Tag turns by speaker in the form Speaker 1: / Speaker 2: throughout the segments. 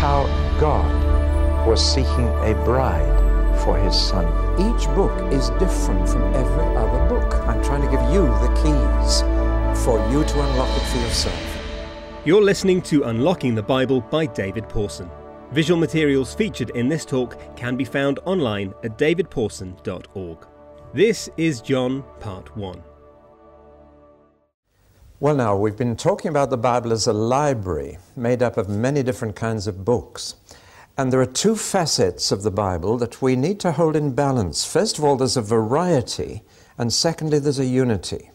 Speaker 1: how God was seeking a bride for his son.
Speaker 2: Each book is different from every other book. I'm trying to give you the keys for you to unlock it for yourself.
Speaker 3: You're listening to Unlocking the Bible by David Pawson. Visual materials featured in this talk can be found online at davidpawson.org. This is John Part 1.
Speaker 1: Well, now, we've been talking about the Bible as a library made up of many different kinds of books. And there are two facets of the Bible that we need to hold in balance. First of all, there's a variety, and secondly, there's a unity.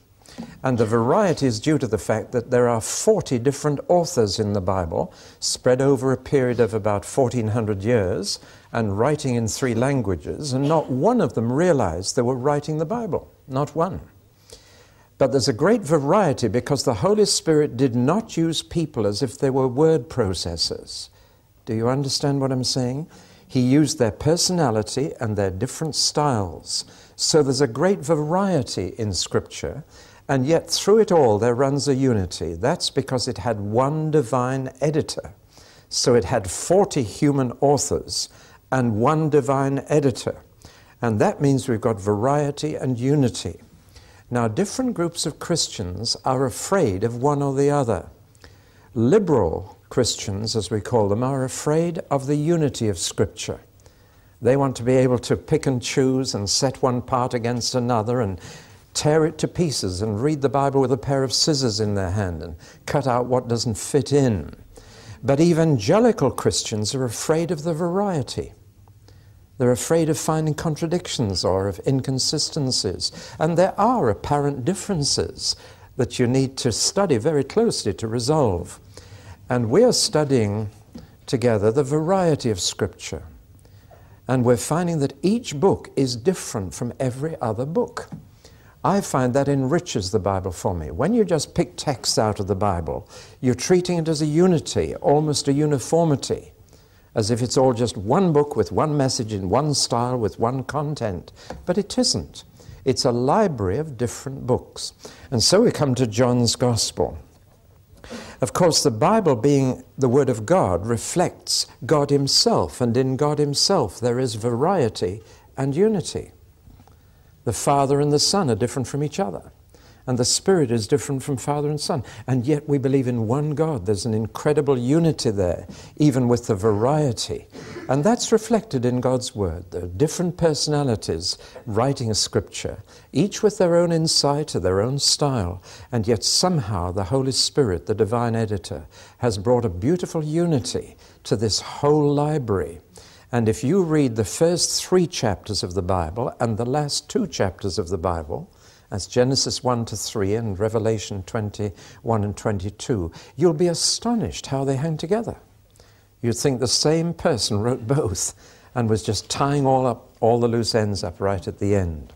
Speaker 1: And the variety is due to the fact that there are 40 different authors in the Bible, spread over a period of about 1400 years, and writing in three languages, and not one of them realized they were writing the Bible. Not one. But there's a great variety because the Holy Spirit did not use people as if they were word processors. Do you understand what I'm saying? He used their personality and their different styles. So there's a great variety in Scripture, and yet through it all there runs a unity. That's because it had one divine editor. So it had 40 human authors and one divine editor. And that means we've got variety and unity. Now, different groups of Christians are afraid of one or the other. Liberal Christians, as we call them, are afraid of the unity of Scripture. They want to be able to pick and choose and set one part against another and tear it to pieces and read the Bible with a pair of scissors in their hand and cut out what doesn't fit in. But evangelical Christians are afraid of the variety. They're afraid of finding contradictions or of inconsistencies. And there are apparent differences that you need to study very closely to resolve. And we are studying together the variety of Scripture. And we're finding that each book is different from every other book. I find that enriches the Bible for me. When you just pick texts out of the Bible, you're treating it as a unity, almost a uniformity as if it's all just one book with one message in one style with one content. But it isn't. It's a library of different books. And so we come to John's Gospel. Of course, the Bible, being the Word of God, reflects God Himself, and in God Himself there is variety and unity. The Father and the Son are different from each other and the Spirit is different from Father and Son. And yet we believe in one God. There's an incredible unity there, even with the variety. And that's reflected in God's Word. Are different personalities writing a scripture, each with their own insight or their own style. And yet somehow the Holy Spirit, the divine editor, has brought a beautiful unity to this whole library. And if you read the first three chapters of the Bible and the last two chapters of the Bible, as Genesis 1 to 3 and Revelation 21 and 22, you'll be astonished how they hang together. You'd think the same person wrote both and was just tying all up, all the loose ends up right at the end.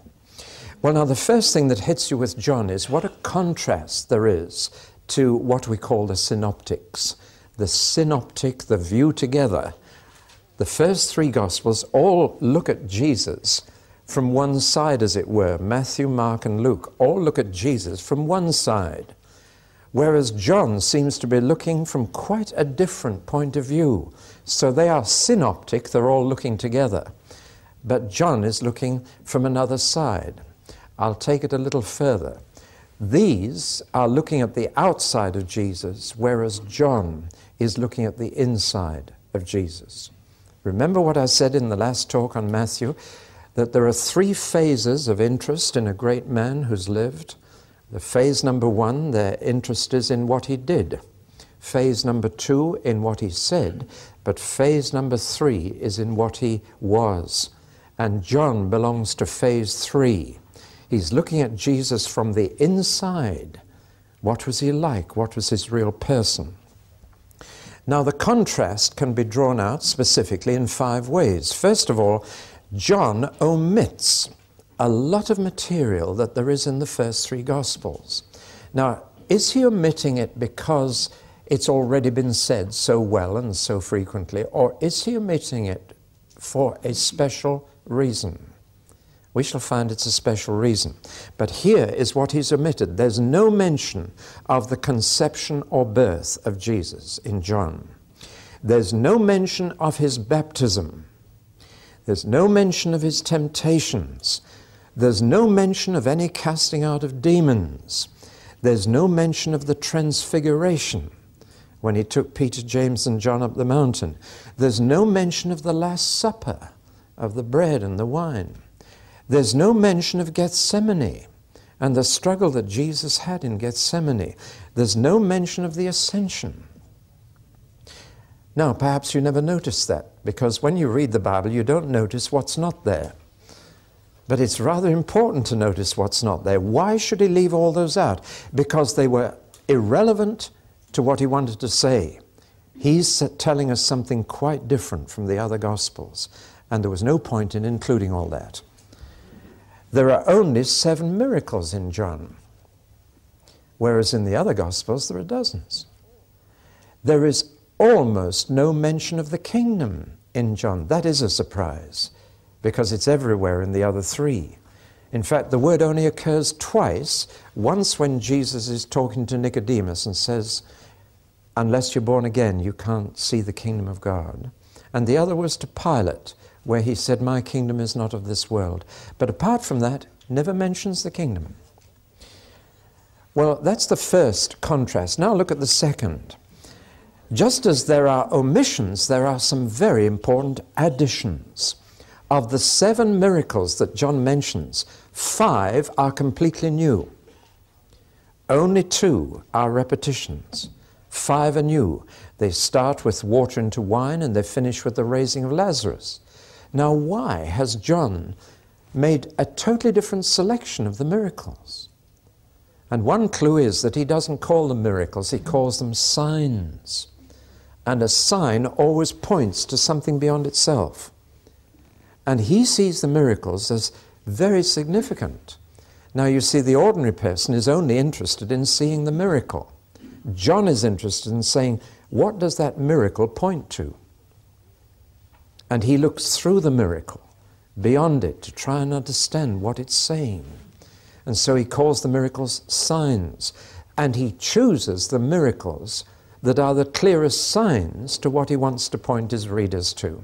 Speaker 1: Well, now, the first thing that hits you with John is what a contrast there is to what we call the synoptics. The synoptic, the view together. The first three Gospels all look at Jesus from one side, as it were. Matthew, Mark, and Luke all look at Jesus from one side, whereas John seems to be looking from quite a different point of view. So they are synoptic, they're all looking together. But John is looking from another side. I'll take it a little further. These are looking at the outside of Jesus, whereas John is looking at the inside of Jesus. Remember what I said in the last talk on Matthew? That there are three phases of interest in a great man who's lived. The phase number one, their interest is in what he did. Phase number two, in what he said. But phase number three is in what he was. And John belongs to phase three. He's looking at Jesus from the inside. What was he like? What was his real person? Now, the contrast can be drawn out specifically in five ways. First of all, John omits a lot of material that there is in the first three Gospels. Now, is he omitting it because it's already been said so well and so frequently, or is he omitting it for a special reason? We shall find it's a special reason. But here is what he's omitted there's no mention of the conception or birth of Jesus in John. There's no mention of his baptism. There's no mention of his temptations. There's no mention of any casting out of demons. There's no mention of the transfiguration when he took Peter, James, and John up the mountain. There's no mention of the Last Supper, of the bread and the wine. There's no mention of Gethsemane and the struggle that Jesus had in Gethsemane. There's no mention of the ascension. Now, perhaps you never noticed that, because when you read the Bible, you don't notice what's not there. But it's rather important to notice what's not there. Why should he leave all those out? Because they were irrelevant to what he wanted to say. He's telling us something quite different from the other Gospels, and there was no point in including all that. There are only seven miracles in John, whereas in the other Gospels there are dozens. There is almost no mention of the kingdom in John. That is a surprise because it's everywhere in the other three. In fact, the word only occurs twice once when Jesus is talking to Nicodemus and says, Unless you're born again, you can't see the kingdom of God. And the other was to Pilate, where he said, My kingdom is not of this world. But apart from that, never mentions the kingdom. Well, that's the first contrast. Now look at the second. Just as there are omissions, there are some very important additions. Of the seven miracles that John mentions, five are completely new. Only two are repetitions. Five are new. They start with water into wine and they finish with the raising of Lazarus. Now, why has John made a totally different selection of the miracles? And one clue is that he doesn't call them miracles, he calls them signs. And a sign always points to something beyond itself. And he sees the miracles as very significant. Now, you see, the ordinary person is only interested in seeing the miracle. John is interested in saying, what does that miracle point to? And he looks through the miracle, beyond it, to try and understand what it's saying. And so he calls the miracles signs. And he chooses the miracles that are the clearest signs to what he wants to point his readers to.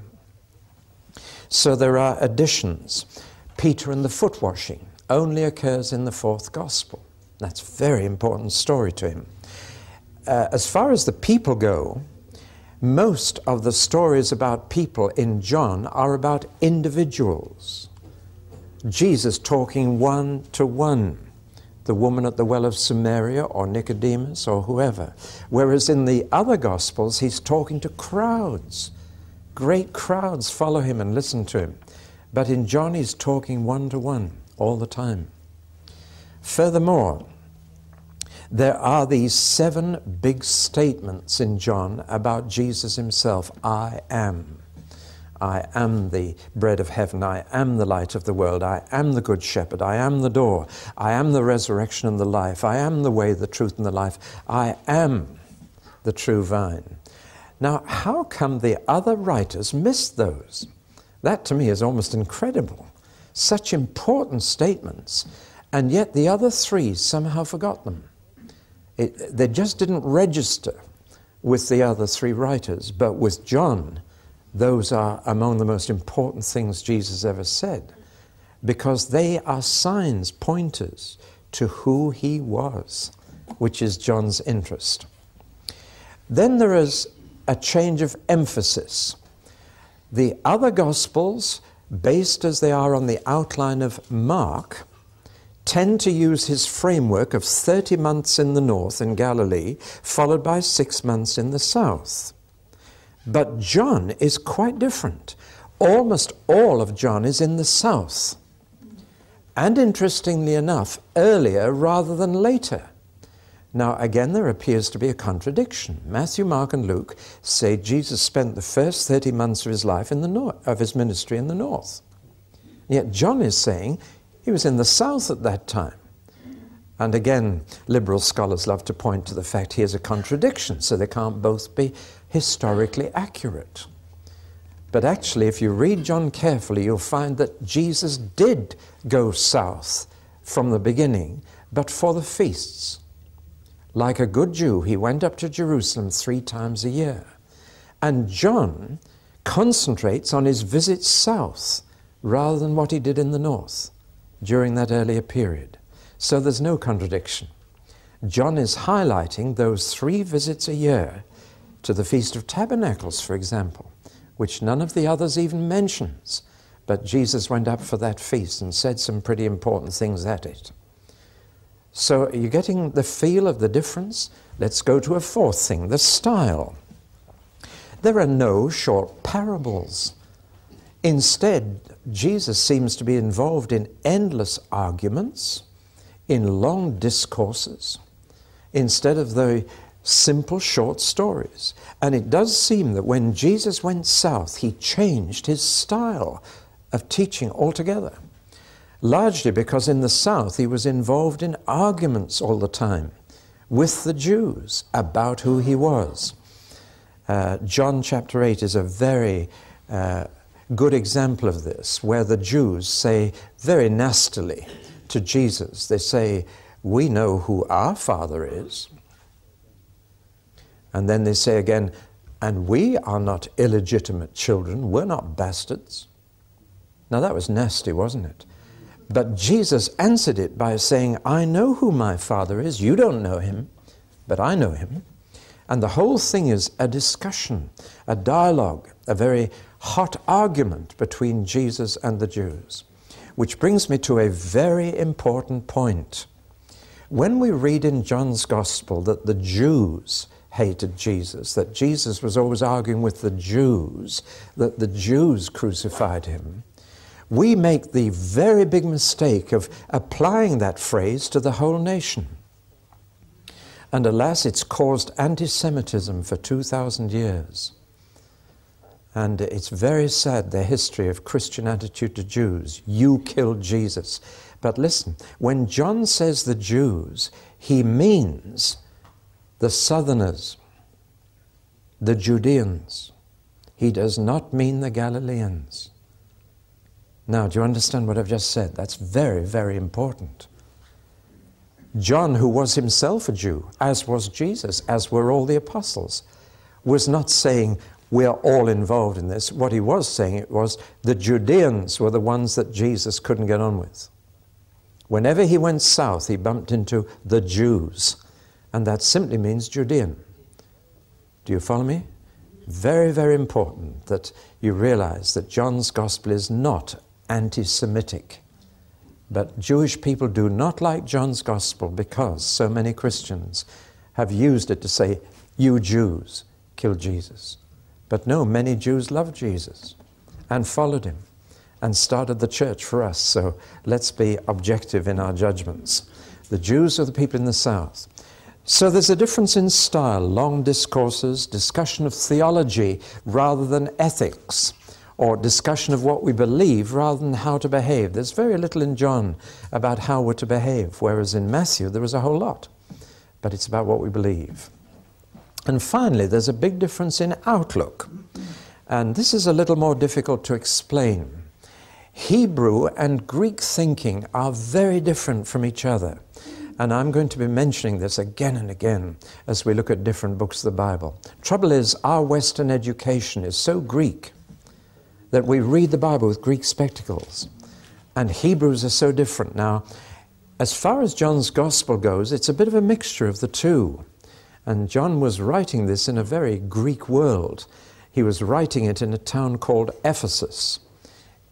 Speaker 1: So there are additions. Peter and the foot washing only occurs in the fourth gospel. That's a very important story to him. Uh, as far as the people go, most of the stories about people in John are about individuals. Jesus talking one to one the woman at the well of Samaria or Nicodemus or whoever. Whereas in the other Gospels, he's talking to crowds. Great crowds follow him and listen to him. But in John, he's talking one to one all the time. Furthermore, there are these seven big statements in John about Jesus himself I am. I am the bread of heaven. I am the light of the world. I am the good shepherd. I am the door. I am the resurrection and the life. I am the way, the truth, and the life. I am the true vine. Now, how come the other writers missed those? That to me is almost incredible. Such important statements, and yet the other three somehow forgot them. It, they just didn't register with the other three writers, but with John, those are among the most important things Jesus ever said because they are signs, pointers to who he was, which is John's interest. Then there is a change of emphasis. The other Gospels, based as they are on the outline of Mark, tend to use his framework of 30 months in the north in Galilee, followed by six months in the south. But John is quite different. Almost all of John is in the south. And interestingly enough, earlier rather than later. Now, again, there appears to be a contradiction. Matthew, Mark, and Luke say Jesus spent the first 30 months of his life in the north, of his ministry in the north. Yet John is saying he was in the south at that time. And again, liberal scholars love to point to the fact here's a contradiction, so they can't both be historically accurate. But actually, if you read John carefully, you'll find that Jesus did go south from the beginning, but for the feasts. Like a good Jew, he went up to Jerusalem three times a year. And John concentrates on his visits south rather than what he did in the north during that earlier period. So there's no contradiction. John is highlighting those three visits a year to the Feast of Tabernacles, for example, which none of the others even mentions. But Jesus went up for that feast and said some pretty important things at it. So you're getting the feel of the difference? Let's go to a fourth thing the style. There are no short parables. Instead, Jesus seems to be involved in endless arguments, in long discourses, instead of the simple short stories. And it does seem that when Jesus went south, he changed his style of teaching altogether. Largely because in the south he was involved in arguments all the time with the Jews about who he was. Uh, John chapter 8 is a very uh, good example of this, where the Jews say very nastily to Jesus, they say, We know who our Father is. And then they say again, And we are not illegitimate children, we're not bastards. Now that was nasty, wasn't it? But Jesus answered it by saying, I know who my Father is. You don't know him, but I know him. And the whole thing is a discussion, a dialogue, a very hot argument between Jesus and the Jews. Which brings me to a very important point. When we read in John's Gospel that the Jews hated Jesus, that Jesus was always arguing with the Jews, that the Jews crucified him, we make the very big mistake of applying that phrase to the whole nation. And alas, it's caused anti Semitism for 2,000 years. And it's very sad, the history of Christian attitude to Jews. You killed Jesus. But listen, when John says the Jews, he means the southerners, the Judeans. He does not mean the Galileans. Now, do you understand what I've just said? That's very, very important. John, who was himself a Jew, as was Jesus, as were all the apostles, was not saying we're all involved in this. What he was saying it was the Judeans were the ones that Jesus couldn't get on with. Whenever he went south, he bumped into the Jews, and that simply means Judean. Do you follow me? Very, very important that you realize that John's gospel is not anti Semitic. But Jewish people do not like John's gospel because so many Christians have used it to say, You Jews killed Jesus. But no, many Jews loved Jesus and followed him and started the church for us. So let's be objective in our judgments. The Jews are the people in the south. So there's a difference in style, long discourses, discussion of theology rather than ethics or discussion of what we believe rather than how to behave. There's very little in John about how we're to behave, whereas in Matthew there is a whole lot. But it's about what we believe. And finally, there's a big difference in outlook. And this is a little more difficult to explain. Hebrew and Greek thinking are very different from each other. And I'm going to be mentioning this again and again as we look at different books of the Bible. Trouble is, our Western education is so Greek that we read the Bible with Greek spectacles. And Hebrews are so different. Now, as far as John's Gospel goes, it's a bit of a mixture of the two. And John was writing this in a very Greek world. He was writing it in a town called Ephesus,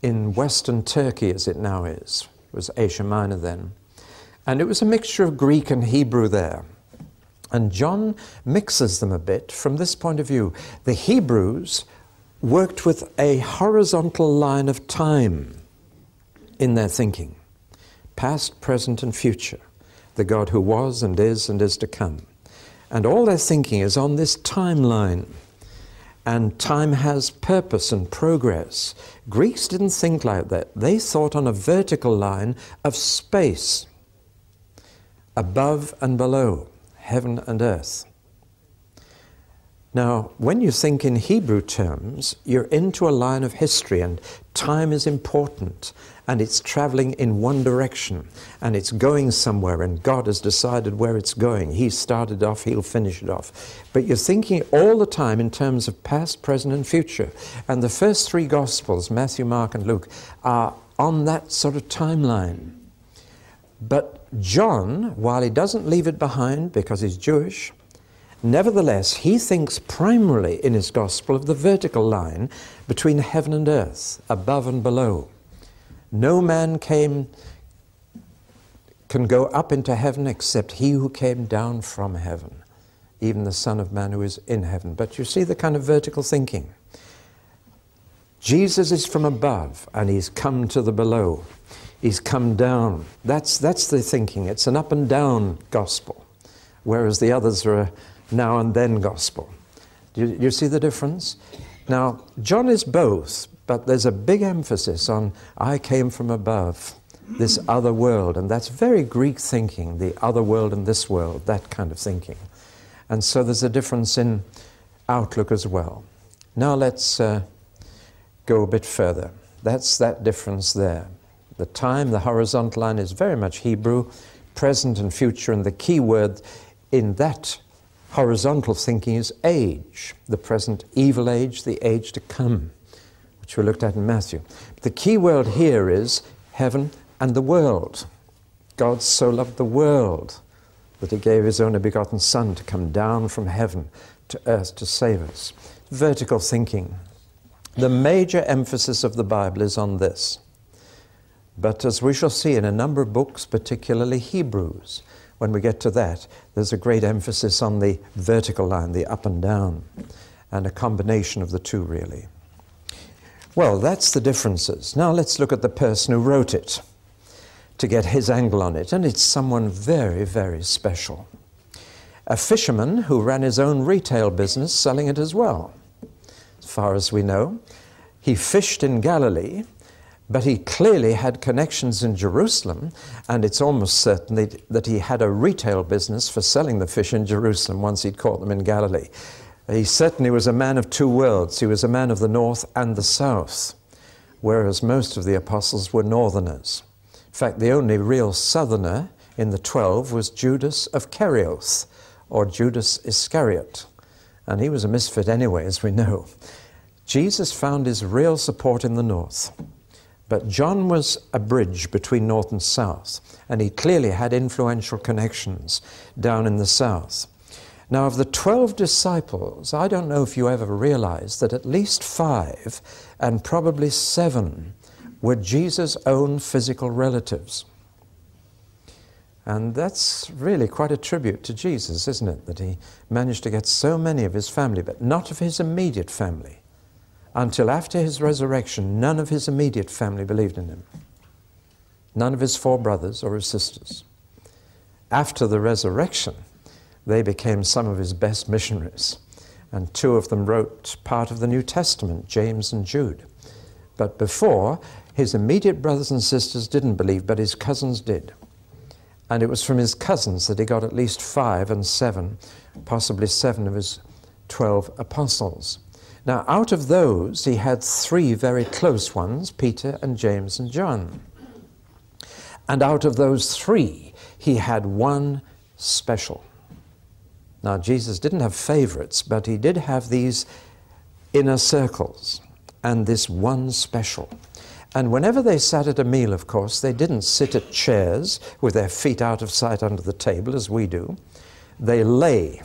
Speaker 1: in western Turkey as it now is. It was Asia Minor then. And it was a mixture of Greek and Hebrew there. And John mixes them a bit from this point of view. The Hebrews worked with a horizontal line of time in their thinking past, present, and future. The God who was and is and is to come. And all their thinking is on this timeline. And time has purpose and progress. Greeks didn't think like that. They thought on a vertical line of space, above and below, heaven and earth. Now, when you think in Hebrew terms, you're into a line of history, and Time is important and it's traveling in one direction and it's going somewhere and God has decided where it's going. He started off, He'll finish it off. But you're thinking all the time in terms of past, present, and future. And the first three Gospels, Matthew, Mark, and Luke, are on that sort of timeline. But John, while he doesn't leave it behind because he's Jewish, Nevertheless, he thinks primarily in his gospel of the vertical line between heaven and earth, above and below. No man came can go up into heaven except he who came down from heaven, even the Son of Man who is in heaven. But you see the kind of vertical thinking. Jesus is from above and he's come to the below. He's come down. That's, that's the thinking. It's an up and down gospel, whereas the others are a now and then gospel. Do you, you see the difference? Now, John is both, but there's a big emphasis on I came from above, this other world, and that's very Greek thinking, the other world and this world, that kind of thinking. And so there's a difference in outlook as well. Now let's uh, go a bit further. That's that difference there. The time, the horizontal line is very much Hebrew, present and future, and the key word in that horizontal thinking is age, the present evil age, the age to come, which we looked at in Matthew. But the key word here is heaven and the world. God so loved the world that he gave his only begotten Son to come down from heaven to earth to save us. Vertical thinking. The major emphasis of the Bible is on this. But as we shall see in a number of books, particularly Hebrews, when we get to that, there's a great emphasis on the vertical line, the up and down, and a combination of the two, really. Well, that's the differences. Now let's look at the person who wrote it to get his angle on it, and it's someone very, very special. A fisherman who ran his own retail business selling it as well, as far as we know. He fished in Galilee but he clearly had connections in Jerusalem, and it's almost certain that he had a retail business for selling the fish in Jerusalem once he'd caught them in Galilee. He certainly was a man of two worlds. He was a man of the north and the south, whereas most of the apostles were northerners. In fact, the only real southerner in the twelve was Judas of Kerioth, or Judas Iscariot. And he was a misfit anyway, as we know. Jesus found his real support in the north. But John was a bridge between north and south, and he clearly had influential connections down in the south. Now, of the 12 disciples, I don't know if you ever realized that at least five, and probably seven, were Jesus' own physical relatives. And that's really quite a tribute to Jesus, isn't it? That he managed to get so many of his family, but not of his immediate family until after his resurrection, none of his immediate family believed in him. None of his four brothers or his sisters. After the resurrection, they became some of his best missionaries. And two of them wrote part of the New Testament, James and Jude. But before, his immediate brothers and sisters didn't believe, but his cousins did. And it was from his cousins that he got at least five and seven, possibly seven of his twelve apostles. Now, out of those, he had three very close ones Peter and James and John. And out of those three, he had one special. Now, Jesus didn't have favorites, but he did have these inner circles and this one special. And whenever they sat at a meal, of course, they didn't sit at chairs with their feet out of sight under the table as we do. They lay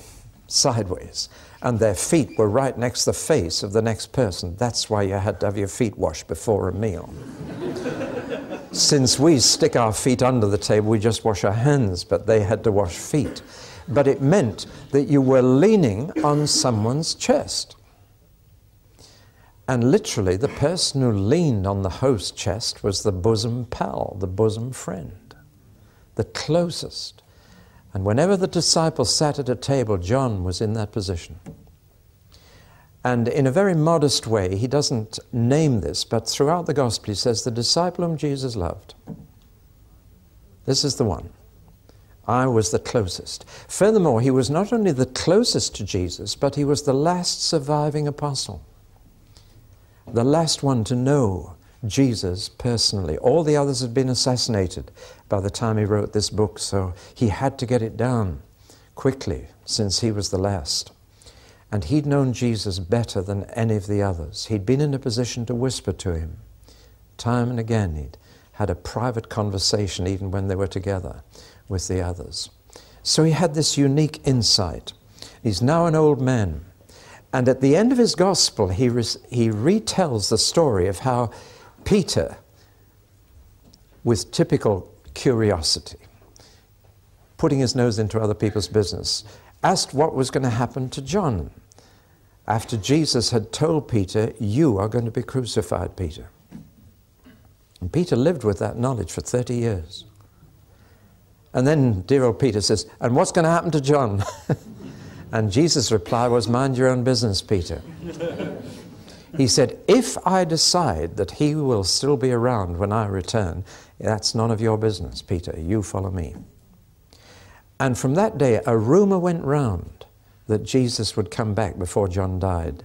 Speaker 1: sideways and their feet were right next to the face of the next person. That's why you had to have your feet washed before a meal. Since we stick our feet under the table, we just wash our hands, but they had to wash feet. But it meant that you were leaning on someone's chest. And literally, the person who leaned on the host's chest was the bosom pal, the bosom friend, the closest. And whenever the disciples sat at a table, John was in that position. And in a very modest way, he doesn't name this, but throughout the gospel, he says, The disciple whom Jesus loved. This is the one. I was the closest. Furthermore, he was not only the closest to Jesus, but he was the last surviving apostle, the last one to know Jesus personally. All the others had been assassinated by the time he wrote this book, so he had to get it down quickly since he was the last. And he'd known Jesus better than any of the others. He'd been in a position to whisper to him. Time and again, he'd had a private conversation, even when they were together with the others. So he had this unique insight. He's now an old man. And at the end of his gospel, he, re- he retells the story of how Peter, with typical curiosity, putting his nose into other people's business, asked what was going to happen to John after Jesus had told Peter, You are going to be crucified, Peter. And Peter lived with that knowledge for 30 years. And then dear old Peter says, And what's going to happen to John? and Jesus' reply was, Mind your own business, Peter. he said, If I decide that he will still be around when I return, that's none of your business, Peter. You follow me. And from that day, a rumor went round that Jesus would come back before John died.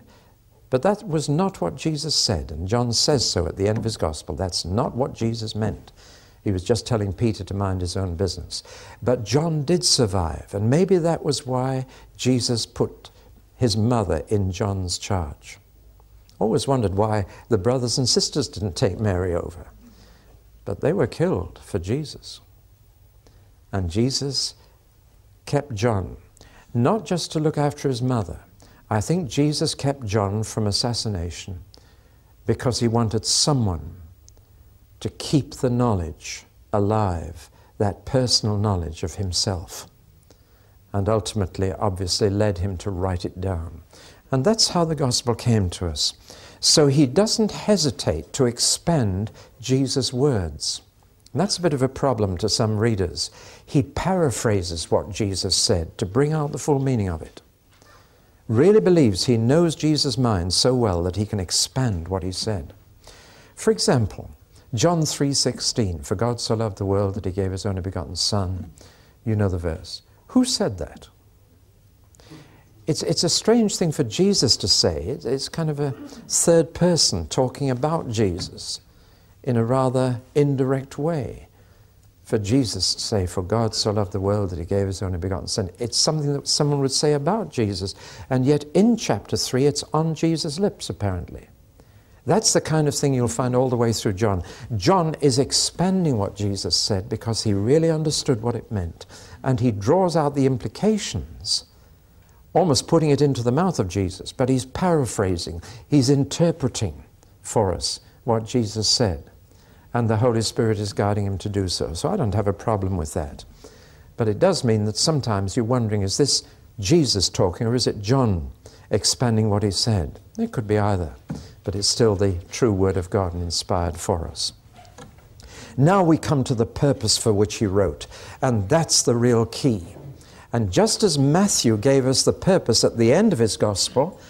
Speaker 1: But that was not what Jesus said, and John says so at the end of his gospel. That's not what Jesus meant. He was just telling Peter to mind his own business. But John did survive, and maybe that was why Jesus put his mother in John's charge. Always wondered why the brothers and sisters didn't take Mary over. But they were killed for Jesus. And Jesus kept John, not just to look after his mother. I think Jesus kept John from assassination because he wanted someone to keep the knowledge alive, that personal knowledge of himself. And ultimately, obviously, led him to write it down. And that's how the gospel came to us. So he doesn't hesitate to expand Jesus' words. And that's a bit of a problem to some readers. He paraphrases what Jesus said to bring out the full meaning of it. Really believes he knows Jesus' mind so well that he can expand what he said. For example, John 3:16, for God so loved the world that he gave his only begotten son. You know the verse. Who said that? It's, it's a strange thing for Jesus to say. It's, it's kind of a third person talking about Jesus in a rather indirect way. For Jesus to say, For God so loved the world that he gave his only begotten Son, it's something that someone would say about Jesus. And yet in chapter 3, it's on Jesus' lips, apparently. That's the kind of thing you'll find all the way through John. John is expanding what Jesus said because he really understood what it meant. And he draws out the implications, almost putting it into the mouth of Jesus, but he's paraphrasing, he's interpreting for us what Jesus said and the Holy Spirit is guiding him to do so. So I don't have a problem with that. But it does mean that sometimes you're wondering is this Jesus talking or is it John expanding what he said? It could be either, but it's still the true Word of God and inspired for us. Now we come to the purpose for which he wrote, and that's the real key. And just as Matthew gave us the purpose at the end of his gospel,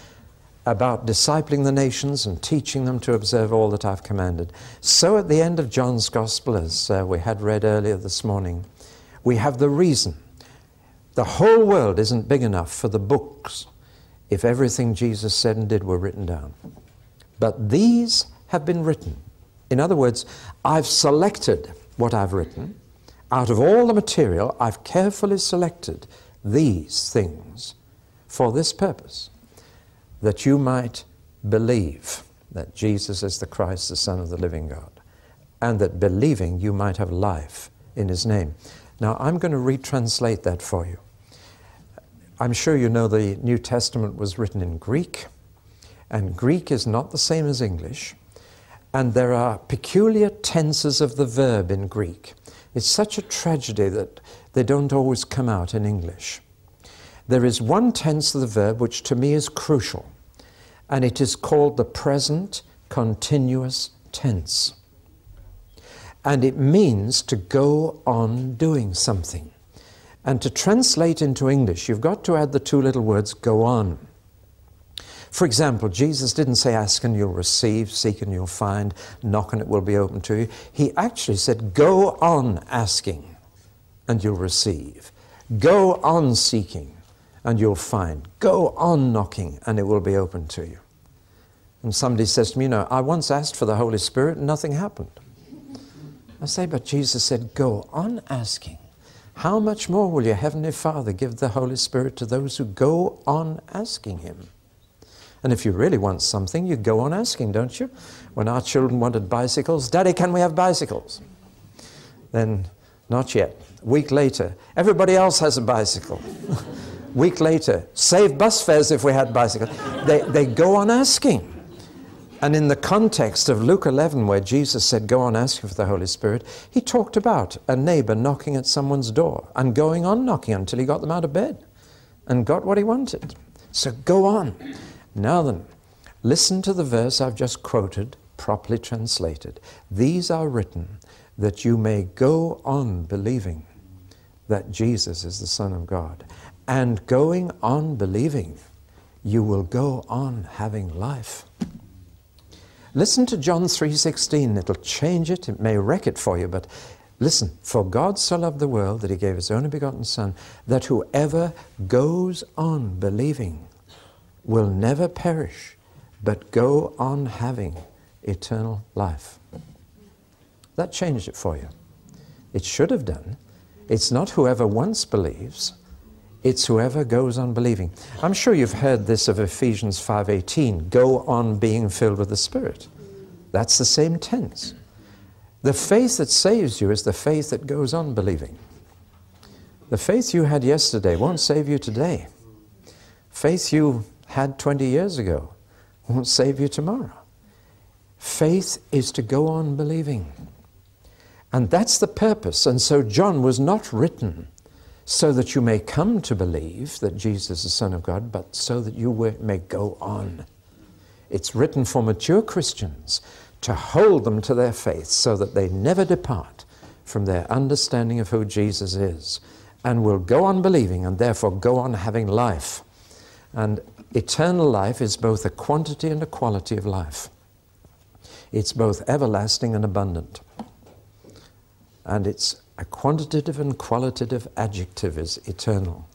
Speaker 1: about discipling the nations and teaching them to observe all that I've commanded. So at the end of John's Gospel, as uh, we had read earlier this morning, we have the reason. The whole world isn't big enough for the books if everything Jesus said and did were written down. But these have been written. In other words, I've selected what I've written. Out of all the material, I've carefully selected these things for this purpose that you might believe that Jesus is the Christ, the Son of the living God, and that believing you might have life in His name. Now, I'm going to retranslate that for you. I'm sure you know the New Testament was written in Greek, and Greek is not the same as English, and there are peculiar tenses of the verb in Greek. It's such a tragedy that they don't always come out in English. There is one tense of the verb which to me is crucial and it is called the present continuous tense. And it means to go on doing something. And to translate into English, you've got to add the two little words go on. For example, Jesus didn't say, Ask and you'll receive, seek and you'll find, knock and it will be open to you. He actually said, Go on asking and you'll receive. Go on seeking and you'll find. Go on knocking, and it will be open to you. And somebody says to me, You know, I once asked for the Holy Spirit and nothing happened. I say, But Jesus said, Go on asking. How much more will your Heavenly Father give the Holy Spirit to those who go on asking Him? And if you really want something, you go on asking, don't you? When our children wanted bicycles, Daddy, can we have bicycles? Then, not yet. A week later, everybody else has a bicycle. week later, save bus fares if we had bicycles. They, they go on asking. And in the context of Luke 11, where Jesus said, Go on asking for the Holy Spirit, he talked about a neighbor knocking at someone's door and going on knocking until he got them out of bed and got what he wanted. So go on. Now then, listen to the verse I've just quoted, properly translated. These are written that you may go on believing that Jesus is the Son of God. And going on believing, you will go on having life. Listen to John 3:16. It'll change it. It may wreck it for you, but listen. For God so loved the world that he gave his only begotten son that whoever goes on believing will never perish but go on having eternal life. That changed it for you. It should have done. It's not whoever once believes, it's whoever goes on believing. I'm sure you've heard this of Ephesians 5:18, go on being filled with the Spirit. That's the same tense. The faith that saves you is the faith that goes on believing. The faith you had yesterday won't save you today. Faith you had 20 years ago won't save you tomorrow. Faith is to go on believing. And that's the purpose. And so John was not written so that you may come to believe that Jesus is the Son of God, but so that you may go on. It's written for mature Christians to hold them to their faith so that they never depart from their understanding of who Jesus is and will go on believing and therefore go on having life. And eternal life is both a quantity and a quality of life. It's both everlasting and abundant. And it's a quantitative and qualitative adjective is eternal.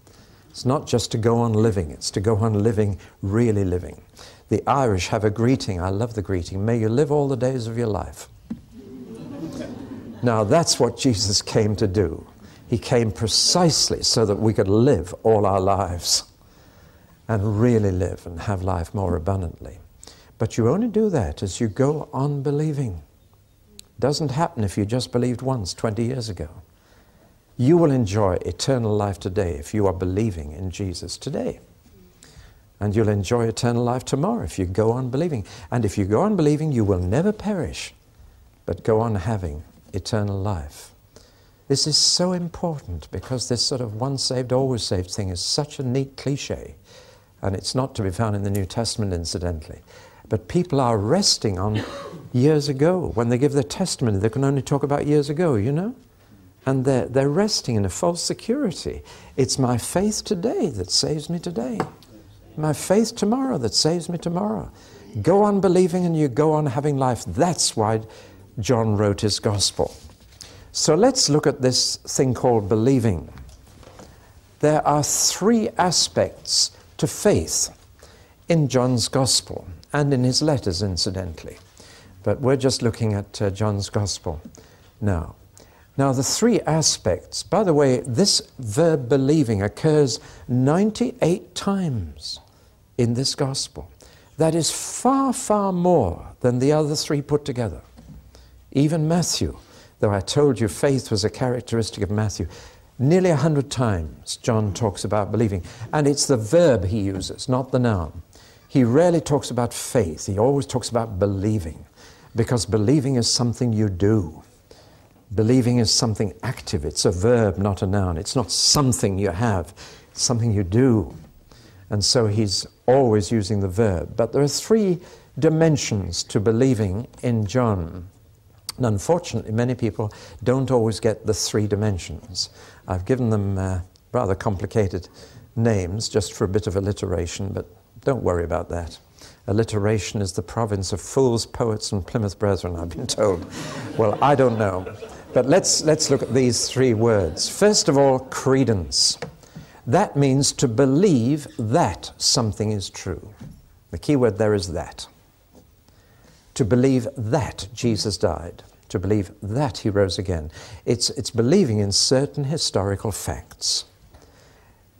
Speaker 1: It's not just to go on living, it's to go on living, really living. The Irish have a greeting, I love the greeting, may you live all the days of your life. now, that's what Jesus came to do. He came precisely so that we could live all our lives and really live and have life more abundantly. But you only do that as you go on believing. Doesn't happen if you just believed once 20 years ago. You will enjoy eternal life today if you are believing in Jesus today. And you'll enjoy eternal life tomorrow if you go on believing. And if you go on believing, you will never perish, but go on having eternal life. This is so important because this sort of once saved, always saved thing is such a neat cliche. And it's not to be found in the New Testament, incidentally. But people are resting on years ago. When they give their testimony, they can only talk about years ago, you know? And they're, they're resting in a false security. It's my faith today that saves me today. My faith tomorrow that saves me tomorrow. Go on believing and you go on having life. That's why John wrote his gospel. So let's look at this thing called believing. There are three aspects to faith in John's gospel and in his letters, incidentally. But we're just looking at uh, John's Gospel now. Now, the three aspects, by the way, this verb believing occurs 98 times in this Gospel. That is far, far more than the other three put together. Even Matthew, though I told you faith was a characteristic of Matthew, nearly a hundred times John talks about believing. And it's the verb he uses, not the noun. He rarely talks about faith, he always talks about believing, because believing is something you do. Believing is something active. It's a verb, not a noun. It's not something you have, it's something you do. And so he's always using the verb. But there are three dimensions to believing in John. And unfortunately, many people don't always get the three dimensions. I've given them uh, rather complicated names just for a bit of alliteration, but don't worry about that. Alliteration is the province of fools, poets, and Plymouth Brethren, I've been told. well, I don't know. But let's, let's look at these three words. First of all, credence. That means to believe that something is true. The key word there is that. To believe that Jesus died, to believe that he rose again. It's, it's believing in certain historical facts.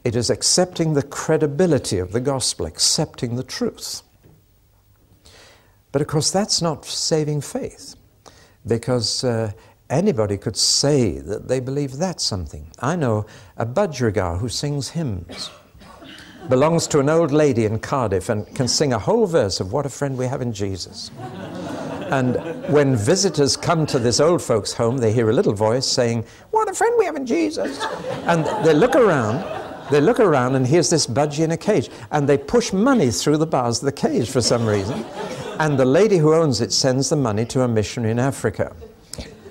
Speaker 1: It is accepting the credibility of the gospel, accepting the truth. But of course, that's not saving faith, because uh, anybody could say that they believe that's something. I know a budgerigar who sings hymns, belongs to an old lady in Cardiff, and can sing a whole verse of What a Friend We Have in Jesus. And when visitors come to this old folks' home, they hear a little voice saying, What a friend we have in Jesus. And they look around, they look around, and here's this budgie in a cage. And they push money through the bars of the cage for some reason. And the lady who owns it sends the money to a missionary in Africa.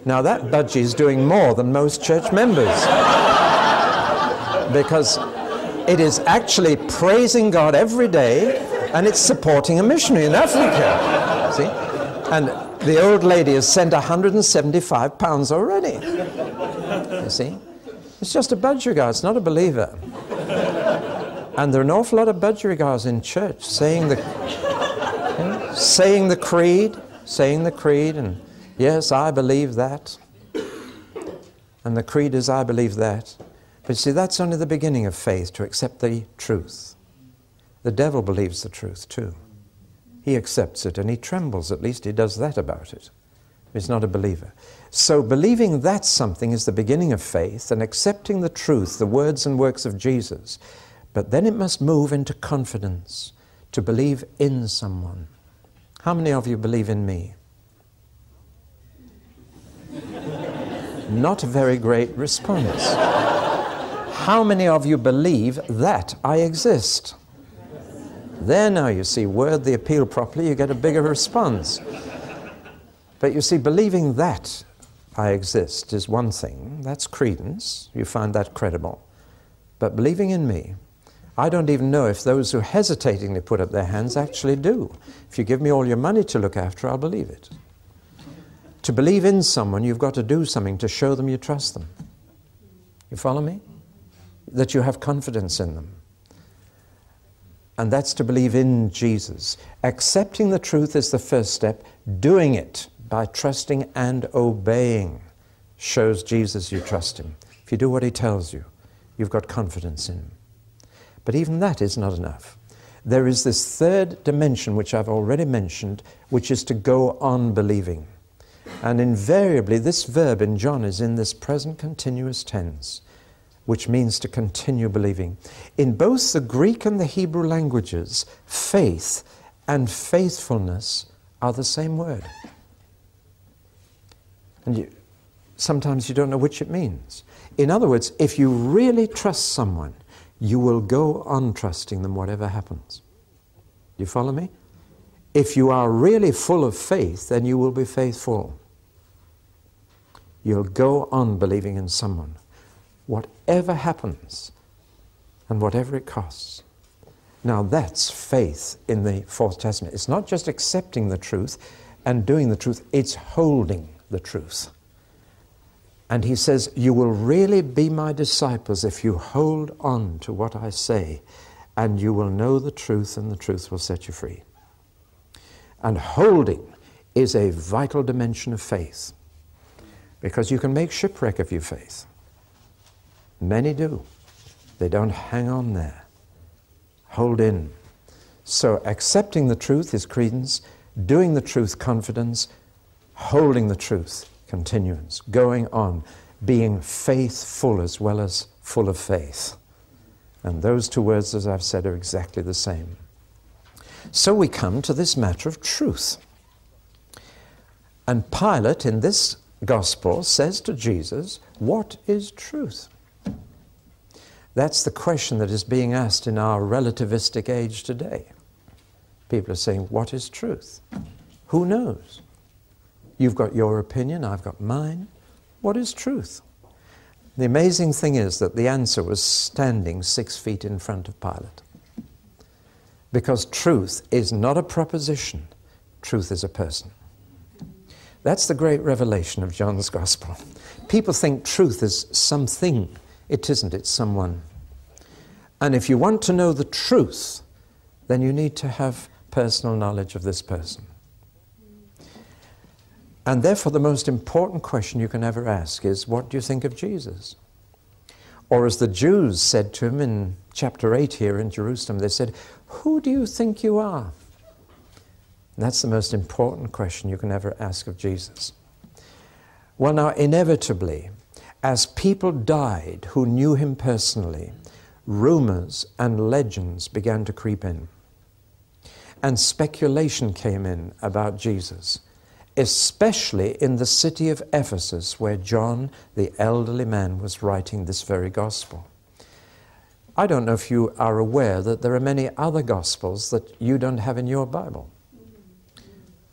Speaker 1: Now, that budgie is doing more than most church members. because it is actually praising God every day and it's supporting a missionary in Africa. See? And the old lady has sent 175 pounds already. You see? It's just a budgerigar, it's not a believer. And there are an awful lot of budgerigars in church saying the, you know, saying the creed, saying the creed, and yes, I believe that. And the creed is, I believe that. But see, that's only the beginning of faith, to accept the truth. The devil believes the truth too he accepts it and he trembles. At least he does that about it. He's not a believer. So, believing that something is the beginning of faith and accepting the truth, the words and works of Jesus. But then it must move into confidence to believe in someone. How many of you believe in me? Not a very great response. How many of you believe that I exist? There now you see, word the appeal properly, you get a bigger response. But you see, believing that I exist is one thing. That's credence. You find that credible. But believing in me, I don't even know if those who hesitatingly put up their hands actually do. If you give me all your money to look after, I'll believe it. To believe in someone, you've got to do something to show them you trust them. You follow me? That you have confidence in them and that's to believe in Jesus. Accepting the truth is the first step. Doing it by trusting and obeying shows Jesus you trust him. If you do what he tells you, you've got confidence in him. But even that is not enough. There is this third dimension, which I've already mentioned, which is to go on believing. And invariably, this verb in John is in this present continuous tense which means to continue believing. In both the Greek and the Hebrew languages, faith and faithfulness are the same word. And you, sometimes you don't know which it means. In other words, if you really trust someone, you will go on trusting them whatever happens. You follow me? If you are really full of faith, then you will be faithful. You'll go on believing in someone whatever happens and whatever it costs. Now that's faith in the Fourth Testament. It's not just accepting the truth and doing the truth, it's holding the truth. And he says, You will really be my disciples if you hold on to what I say, and you will know the truth, and the truth will set you free. And holding is a vital dimension of faith because you can make shipwreck of your faith. Many do. They don't hang on there. Hold in. So accepting the truth is credence, doing the truth confidence, holding the truth continuance, going on, being faithful as well as full of faith. And those two words, as I've said, are exactly the same. So we come to this matter of truth. And Pilate in this gospel says to Jesus, What is truth? That's the question that is being asked in our relativistic age today. People are saying, What is truth? Who knows? You've got your opinion, I've got mine. What is truth? The amazing thing is that the answer was standing six feet in front of Pilate. Because truth is not a proposition, truth is a person. That's the great revelation of John's Gospel. People think truth is something, it isn't, it's someone. And if you want to know the truth, then you need to have personal knowledge of this person. And therefore, the most important question you can ever ask is what do you think of Jesus? Or, as the Jews said to him in chapter 8 here in Jerusalem, they said, Who do you think you are? And that's the most important question you can ever ask of Jesus. Well, now, inevitably, as people died who knew him personally, rumors and legends began to creep in. And speculation came in about Jesus especially in the city of Ephesus, where John, the elderly man, was writing this very gospel. I don't know if you are aware that there are many other gospels that you don't have in your Bible.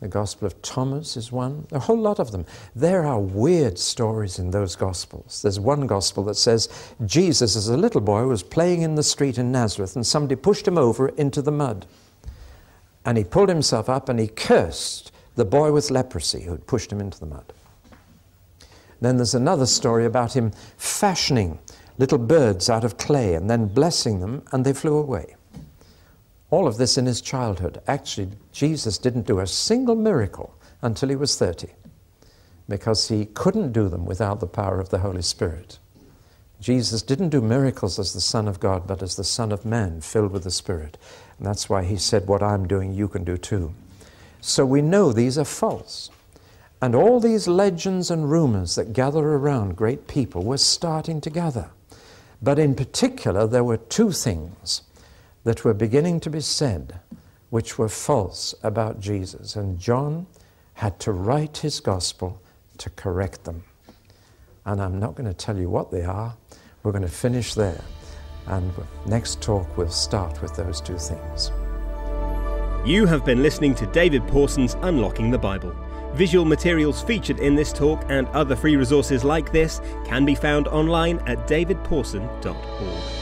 Speaker 1: The Gospel of Thomas is one, a whole lot of them. There are weird stories in those Gospels. There's one Gospel that says Jesus, as a little boy, was playing in the street in Nazareth and somebody pushed him over into the mud. And he pulled himself up and he cursed the boy with leprosy who had pushed him into the mud. Then there's another story about him fashioning little birds out of clay and then blessing them, and they flew away. All of this in his childhood. Actually, Jesus didn't do a single miracle until he was 30 because he couldn't do them without the power of the Holy Spirit. Jesus didn't do miracles as the Son of God, but as the Son of Man, filled with the Spirit. And that's why he said, What I'm doing, you can do too. So we know these are false. And all these legends and rumors that gather around great people were starting to gather. But in particular, there were two things that were beginning to be said which were false about Jesus. And John had to write his gospel to correct them. And I'm not going to tell you what they are. We're going to finish there. And next talk, we'll start with those two things.
Speaker 3: You have been listening to David Pawson's Unlocking the Bible. Visual materials featured in this talk and other free resources like this can be found online at davidpawson.org.